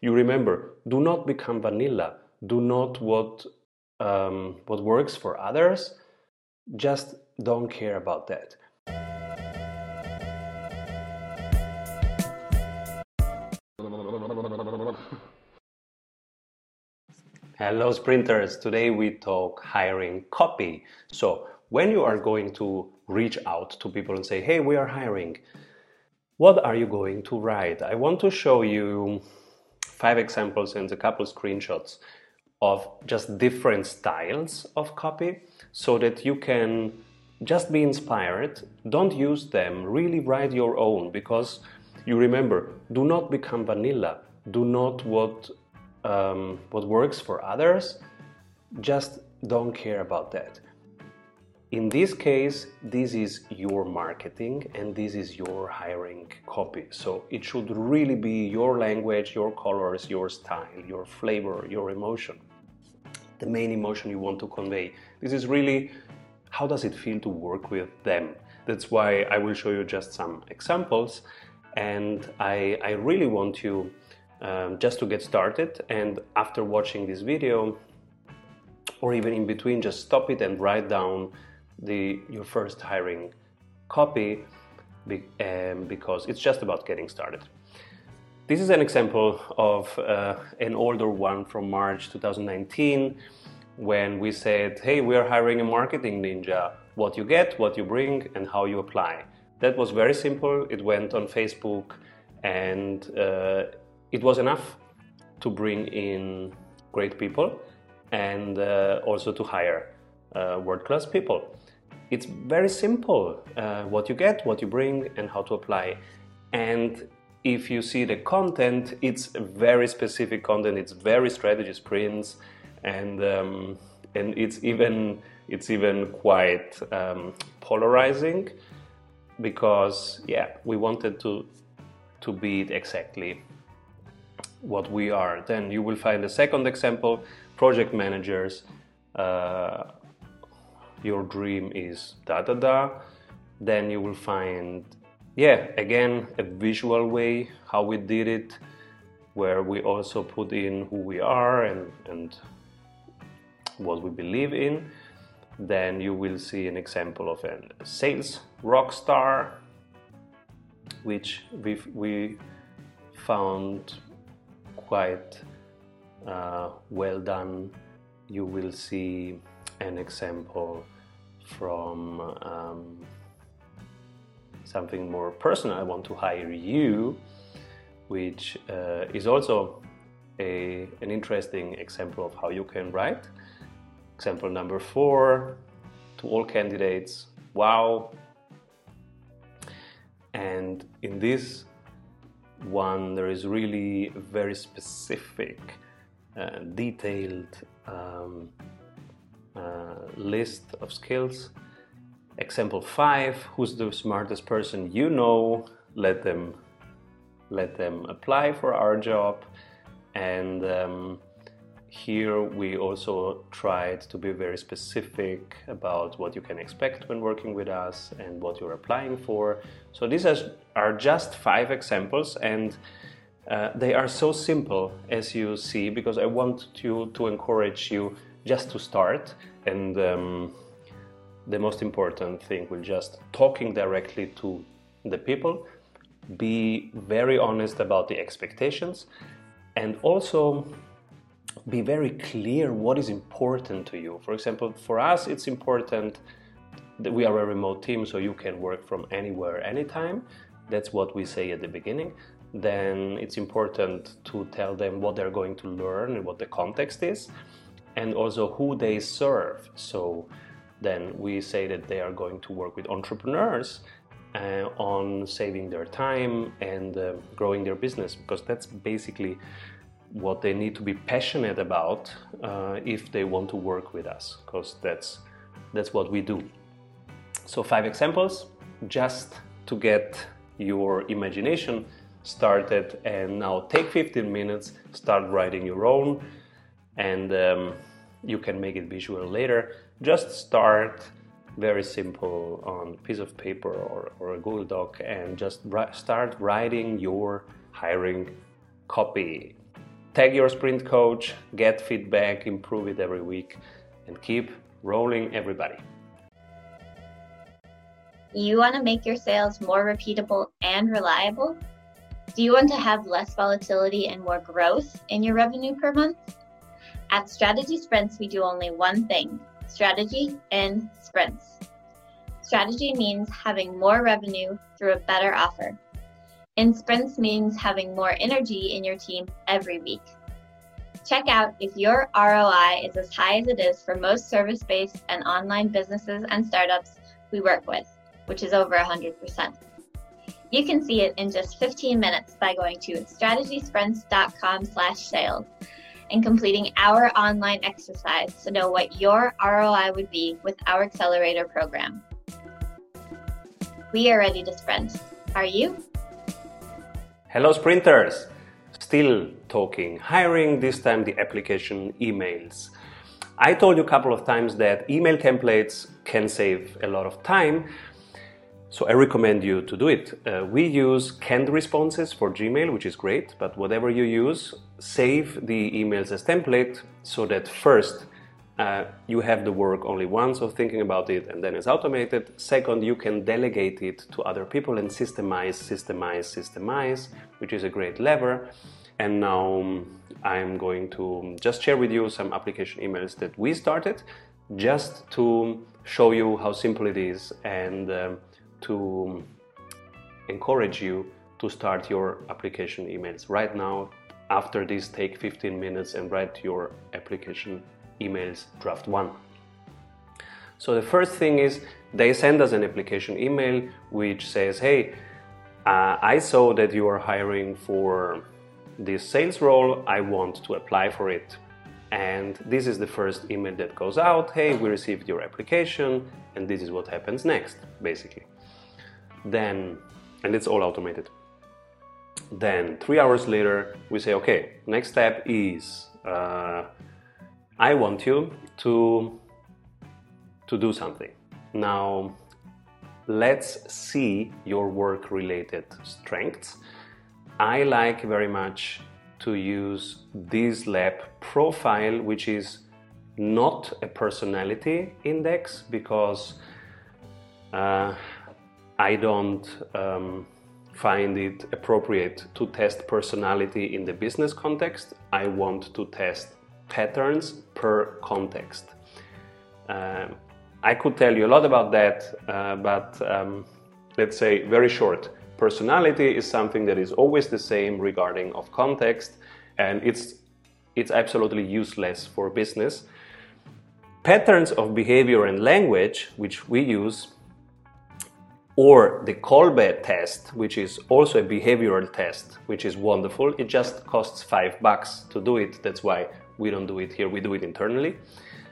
You remember, do not become vanilla. Do not what um, what works for others. Just don't care about that. Hello, sprinters. Today we talk hiring copy. So, when you are going to reach out to people and say, hey, we are hiring, what are you going to write? I want to show you five examples and a couple screenshots of just different styles of copy so that you can just be inspired. Don't use them, really write your own because you remember, do not become vanilla. Do not what um, what works for others. Just don't care about that. In this case, this is your marketing and this is your hiring copy. So it should really be your language, your colors, your style, your flavor, your emotion. The main emotion you want to convey. This is really how does it feel to work with them. That's why I will show you just some examples. And I, I really want you um, just to get started. And after watching this video, or even in between, just stop it and write down the your first hiring copy be, um, because it's just about getting started. This is an example of uh, an older one from March 2019 when we said, hey, we are hiring a marketing ninja. What you get, what you bring, and how you apply. That was very simple. It went on Facebook and uh, it was enough to bring in great people and uh, also to hire uh, world class people. It's very simple uh, what you get, what you bring, and how to apply. And if you see the content, it's very specific content, it's very strategy sprints, and, um, and it's, even, it's even quite um, polarizing because, yeah, we wanted to, to be exactly what we are. Then you will find a second example project managers. Uh, your dream is da da da. Then you will find, yeah, again, a visual way how we did it, where we also put in who we are and, and what we believe in. Then you will see an example of a sales rock star, which we we found quite uh, well done. You will see an example from um, something more personal. I want to hire you, which uh, is also a, an interesting example of how you can write. Example number four to all candidates wow. And in this one, there is really very specific, uh, detailed um, list of skills. Example five: Who's the smartest person you know? Let them let them apply for our job, and um, here we also tried to be very specific about what you can expect when working with us and what you're applying for. So these are just five examples and uh, they are so simple as you see because I want you to encourage you just to start and um, the most important thing will just talking directly to the people be very honest about the expectations and also be very clear what is important to you. For example, for us, it's important that we are a remote team, so you can work from anywhere, anytime. That's what we say at the beginning. Then it's important to tell them what they're going to learn and what the context is, and also who they serve. So then we say that they are going to work with entrepreneurs uh, on saving their time and uh, growing their business because that's basically what they need to be passionate about uh, if they want to work with us, because that's that's what we do. So five examples, just to get your imagination started, and now take 15 minutes, start writing your own, and um, you can make it visual later. Just start very simple on a piece of paper or, or a Google Doc and just start writing your hiring copy tag your sprint coach, get feedback, improve it every week, and keep rolling, everybody. You want to make your sales more repeatable and reliable? Do you want to have less volatility and more growth in your revenue per month? At Strategy Sprints, we do only one thing strategy in sprints. Strategy means having more revenue through a better offer. In sprints means having more energy in your team every week. Check out if your ROI is as high as it is for most service based and online businesses and startups we work with, which is over 100%. You can see it in just 15 minutes by going to strategysprints.com slash sales and completing our online exercise to know what your ROI would be with our accelerator program. We are ready to sprint. Are you? Hello, sprinters! Still talking hiring, this time the application emails. I told you a couple of times that email templates can save a lot of time, so I recommend you to do it. Uh, we use canned responses for Gmail, which is great, but whatever you use, save the emails as template so that first uh, you have the work only once of thinking about it and then it's automated. Second, you can delegate it to other people and systemize, systemize, systemize, which is a great lever. And now um, I'm going to just share with you some application emails that we started just to show you how simple it is and um, to encourage you to start your application emails right now. After this take 15 minutes and write your application emails draft 1 so the first thing is they send us an application email which says hey uh, i saw that you are hiring for this sales role. I want to apply for it. And this is the first email that goes out. Hey we received your application and this is what happens next basically then, and it's all automated. Then, three hours later, we say, okay, next step is uh, I want you to, to do something. Now, let's see your work related strengths. I like very much to use this lab profile, which is not a personality index because uh, I don't um, find it appropriate to test personality in the business context. I want to test patterns per context. Uh, I could tell you a lot about that, uh, but um, let's say very short. Personality is something that is always the same regarding of context, and it's it's absolutely useless for business. Patterns of behavior and language, which we use, or the Kolbe test, which is also a behavioral test, which is wonderful. It just costs five bucks to do it. That's why we don't do it here, we do it internally.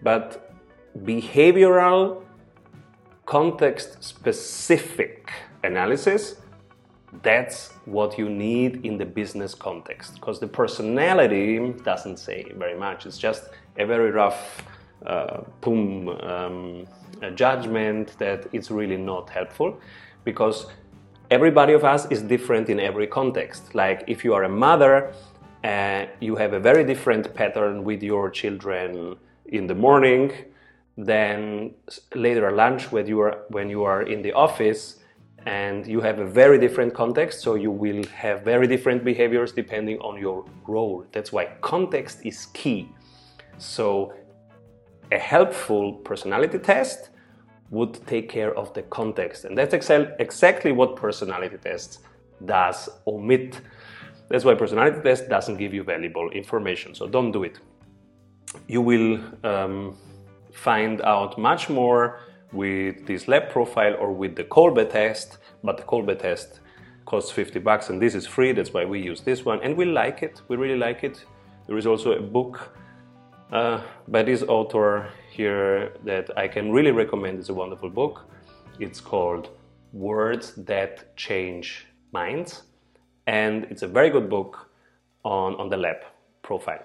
But behavioral, context specific analysis, that's what you need in the business context because the personality doesn't say very much. It's just a very rough uh, boom um, judgment that it's really not helpful because everybody of us is different in every context. Like if you are a mother, uh, you have a very different pattern with your children in the morning than later at lunch when you are when you are in the office and you have a very different context so you will have very different behaviors depending on your role that's why context is key so a helpful personality test would take care of the context. And that's exa- exactly what personality tests does omit. That's why personality test doesn't give you valuable information. So don't do it. You will um, find out much more with this lab profile or with the Kolbe test, but the Kolbe test costs 50 bucks and this is free. That's why we use this one and we like it. We really like it. There is also a book uh, by this author here that I can really recommend. It's a wonderful book. It's called Words That Change Minds, and it's a very good book on, on the lab profile.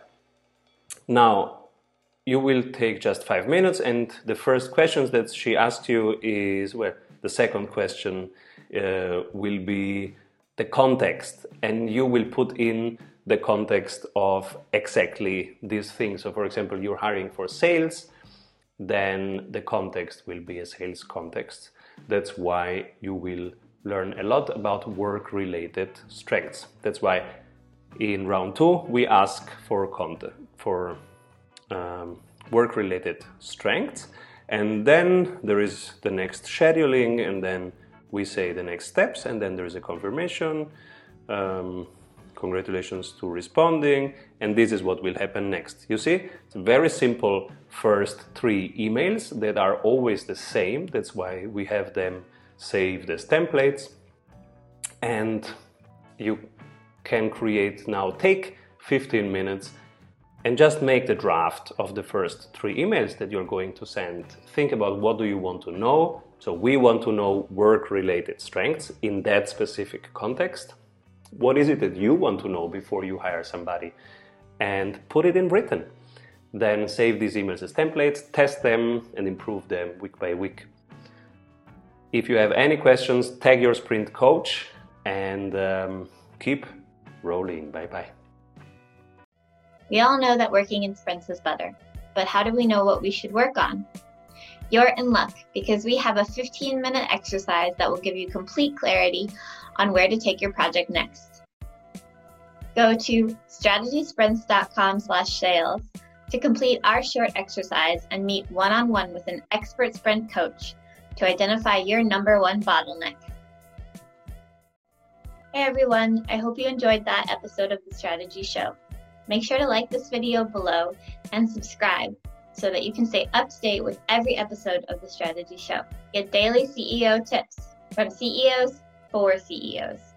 Now, you will take just five minutes, and the first questions that she asked you is well, the second question uh, will be the context and you will put in the context of exactly these things. So, for example, you're hiring for sales, then the context will be a sales context. That's why you will learn a lot about work related strengths. That's why in round two we ask for for um, work related strengths and then there is the next scheduling and then we say the next steps and then there is a confirmation um, congratulations to responding and this is what will happen next you see it's very simple first three emails that are always the same that's why we have them saved as templates and you can create now take 15 minutes and just make the draft of the first three emails that you're going to send. Think about what do you want to know. So we want to know work related strengths in that specific context. What is it that you want to know before you hire somebody? And put it in written. Then save these emails as templates, test them, and improve them week by week. If you have any questions, tag your sprint coach and um, keep rolling. Bye bye. We all know that working in sprints is better, but how do we know what we should work on? You're in luck because we have a 15 minute exercise that will give you complete clarity on where to take your project next. Go to strategysprints.com slash sales to complete our short exercise and meet one on one with an expert sprint coach to identify your number one bottleneck. Hey everyone, I hope you enjoyed that episode of the Strategy Show. Make sure to like this video below and subscribe so that you can stay up to date with every episode of the Strategy Show. Get daily CEO tips from CEOs for CEOs.